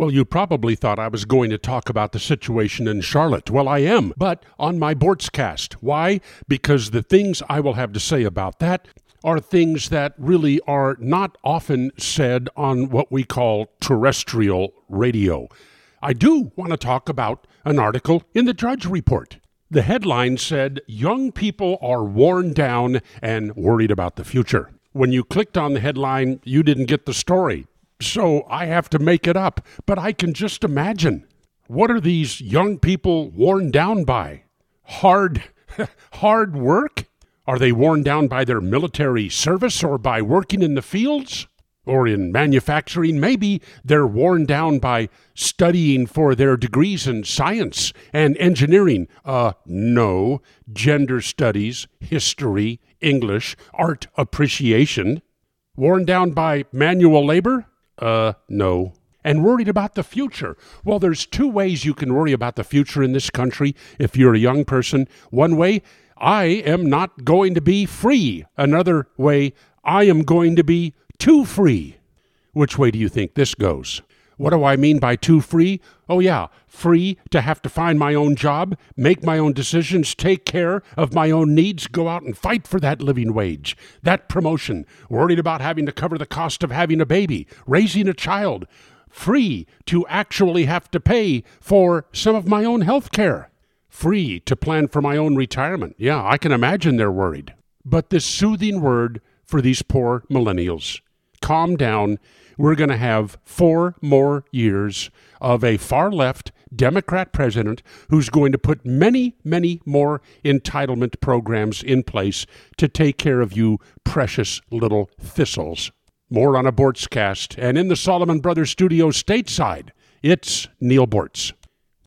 Well, you probably thought I was going to talk about the situation in Charlotte. Well, I am, but on my Boortzcast. Why? Because the things I will have to say about that are things that really are not often said on what we call terrestrial radio. I do want to talk about an article in the Drudge Report. The headline said, Young people are worn down and worried about the future. When you clicked on the headline, you didn't get the story so I have to make it up. But I can just imagine. What are these young people worn down by? Hard, hard work? Are they worn down by their military service or by working in the fields? Or in manufacturing? Maybe they're worn down by studying for their degrees in science and engineering. Uh, no. Gender studies, history, English, art appreciation. Worn down by manual labor? Uh, no. And worried about the future. Well, there's two ways you can worry about the future in this country if you're a young person. One way, I am not going to be free. Another way, I am going to be too free. Which way do you think this goes? What do I mean by too free? Oh, yeah, free to have to find my own job, make my own decisions, take care of my own needs, go out and fight for that living wage, that promotion, worried about having to cover the cost of having a baby, raising a child, free to actually have to pay for some of my own health care, free to plan for my own retirement. Yeah, I can imagine they're worried. But this soothing word for these poor millennials calm down we're going to have four more years of a far left Democrat president who's going to put many, many more entitlement programs in place to take care of you precious little thistles. More on a Boortzcast and in the Solomon Brothers studio stateside. It's Neal Boortz.